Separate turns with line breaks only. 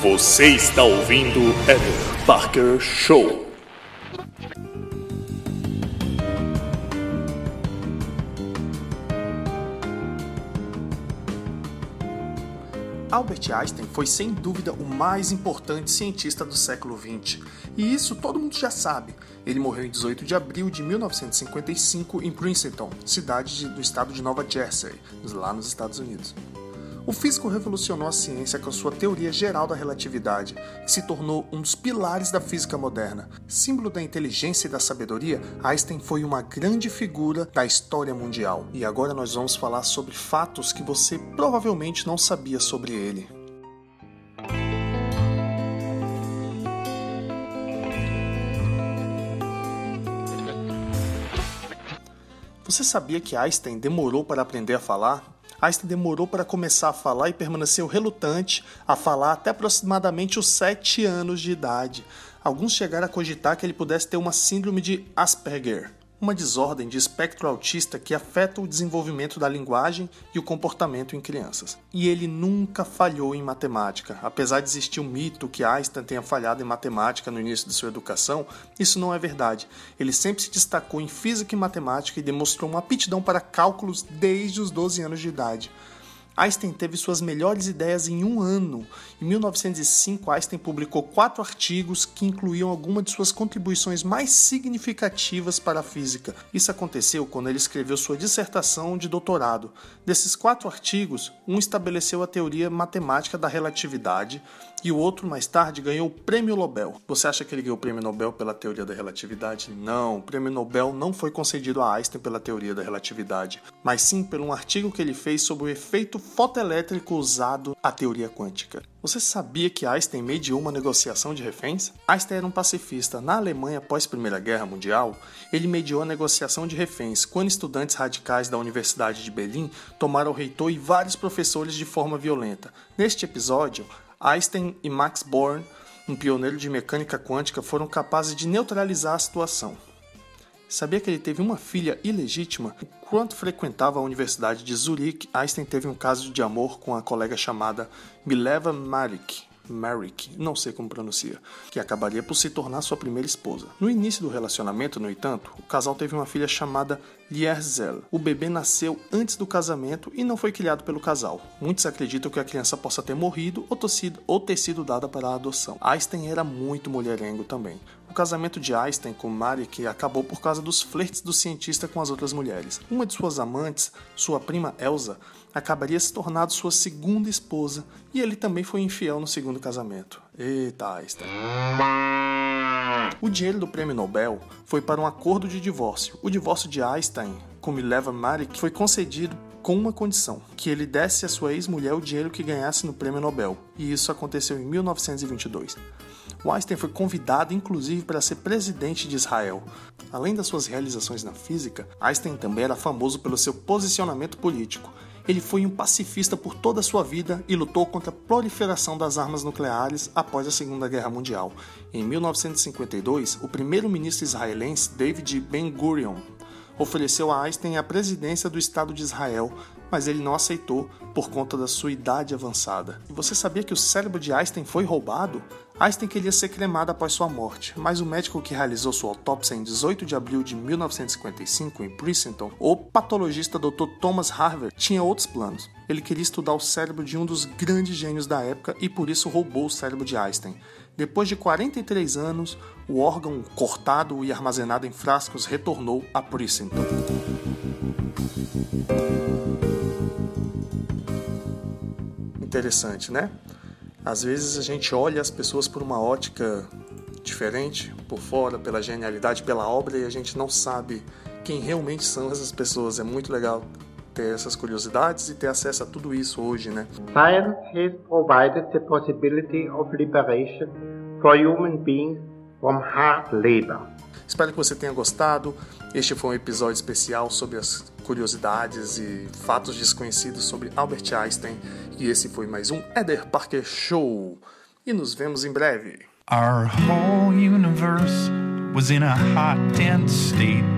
Você está ouvindo Eder Parker Show.
Albert Einstein foi sem dúvida o mais importante cientista do século XX, e isso todo mundo já sabe. Ele morreu em 18 de abril de 1955 em Princeton, cidade do estado de Nova Jersey, lá nos Estados Unidos. O físico revolucionou a ciência com a sua teoria geral da relatividade, que se tornou um dos pilares da física moderna. Símbolo da inteligência e da sabedoria, Einstein foi uma grande figura da história mundial. E agora nós vamos falar sobre fatos que você provavelmente não sabia sobre ele. Você sabia que Einstein demorou para aprender a falar? Einstein demorou para começar a falar e permaneceu relutante a falar até aproximadamente os 7 anos de idade. Alguns chegaram a cogitar que ele pudesse ter uma síndrome de Asperger, uma desordem de espectro autista que afeta o desenvolvimento da linguagem e o comportamento em crianças. E ele nunca falhou em matemática. Apesar de existir um mito que Einstein tenha falhado em matemática no início de sua educação, isso não é verdade. Ele sempre se destacou em física e matemática e demonstrou uma aptidão para cálculos desde os 12 anos de idade. Einstein teve suas melhores ideias em um ano. Em 1905, Einstein publicou quatro artigos que incluíam algumas de suas contribuições mais significativas para a física. Isso aconteceu quando ele escreveu sua dissertação de doutorado. Desses quatro artigos, um estabeleceu a teoria matemática da relatividade e o outro, mais tarde, ganhou o Prêmio Nobel. Você acha que ele ganhou o Prêmio Nobel pela teoria da relatividade? Não, o Prêmio Nobel não foi concedido a Einstein pela teoria da relatividade, mas sim por um artigo que ele fez sobre o efeito fotoelétrico usado à teoria quântica. Você sabia que Einstein mediou uma negociação de reféns? Einstein era um pacifista. Na Alemanha, após a Primeira Guerra Mundial, ele mediou a negociação de reféns quando estudantes radicais da Universidade de Berlim tomaram o reitor e vários professores de forma violenta. Neste episódio, Einstein e Max Born, um pioneiro de mecânica quântica, foram capazes de neutralizar a situação. Sabia que ele teve uma filha ilegítima? Enquanto frequentava a Universidade de Zurique, Einstein teve um caso de amor com a colega chamada Mileva Marik. Merrick, não sei como pronuncia, que acabaria por se tornar sua primeira esposa. No início do relacionamento, no entanto, o casal teve uma filha chamada Lierzel. O bebê nasceu antes do casamento e não foi criado pelo casal. Muitos acreditam que a criança possa ter morrido ou ou ter sido dada para a adoção. Einstein era muito mulherengo também. Casamento de Einstein com Marek acabou por causa dos flertes do cientista com as outras mulheres. Uma de suas amantes, sua prima Elsa, acabaria se tornando sua segunda esposa e ele também foi infiel no segundo casamento. Eita, Einstein. O dinheiro do prêmio Nobel foi para um acordo de divórcio. O divórcio de Einstein com Mileva Marik foi concedido com uma condição: que ele desse à sua ex-mulher o dinheiro que ganhasse no prêmio Nobel. E isso aconteceu em 1922. O Einstein foi convidado inclusive para ser presidente de Israel. Além das suas realizações na física, Einstein também era famoso pelo seu posicionamento político. Ele foi um pacifista por toda a sua vida e lutou contra a proliferação das armas nucleares após a Segunda Guerra Mundial. Em 1952, o primeiro-ministro israelense David Ben-Gurion ofereceu a Einstein a presidência do Estado de Israel, mas ele não aceitou por conta da sua idade avançada. E você sabia que o cérebro de Einstein foi roubado? Einstein queria ser cremado após sua morte, mas o médico que realizou sua autópsia em 18 de abril de 1955 em Princeton, o patologista Dr. Thomas Harvey, tinha outros planos. Ele queria estudar o cérebro de um dos grandes gênios da época e por isso roubou o cérebro de Einstein. Depois de 43 anos, o órgão cortado e armazenado em frascos retornou a Princeton. Interessante, né? Às vezes a gente olha as pessoas por uma ótica diferente, por fora, pela genialidade, pela obra, e a gente não sabe quem realmente são essas pessoas. É muito legal ter essas curiosidades e ter acesso a tudo isso hoje, né?
Science has provided the possibility of liberation for human beings from hard labor.
Espero que você tenha gostado. Este foi um episódio especial sobre as curiosidades e fatos desconhecidos sobre Albert Einstein. E esse foi mais um Eder Parker Show. E nos vemos em breve.
Our whole universe was in a hot, dense state.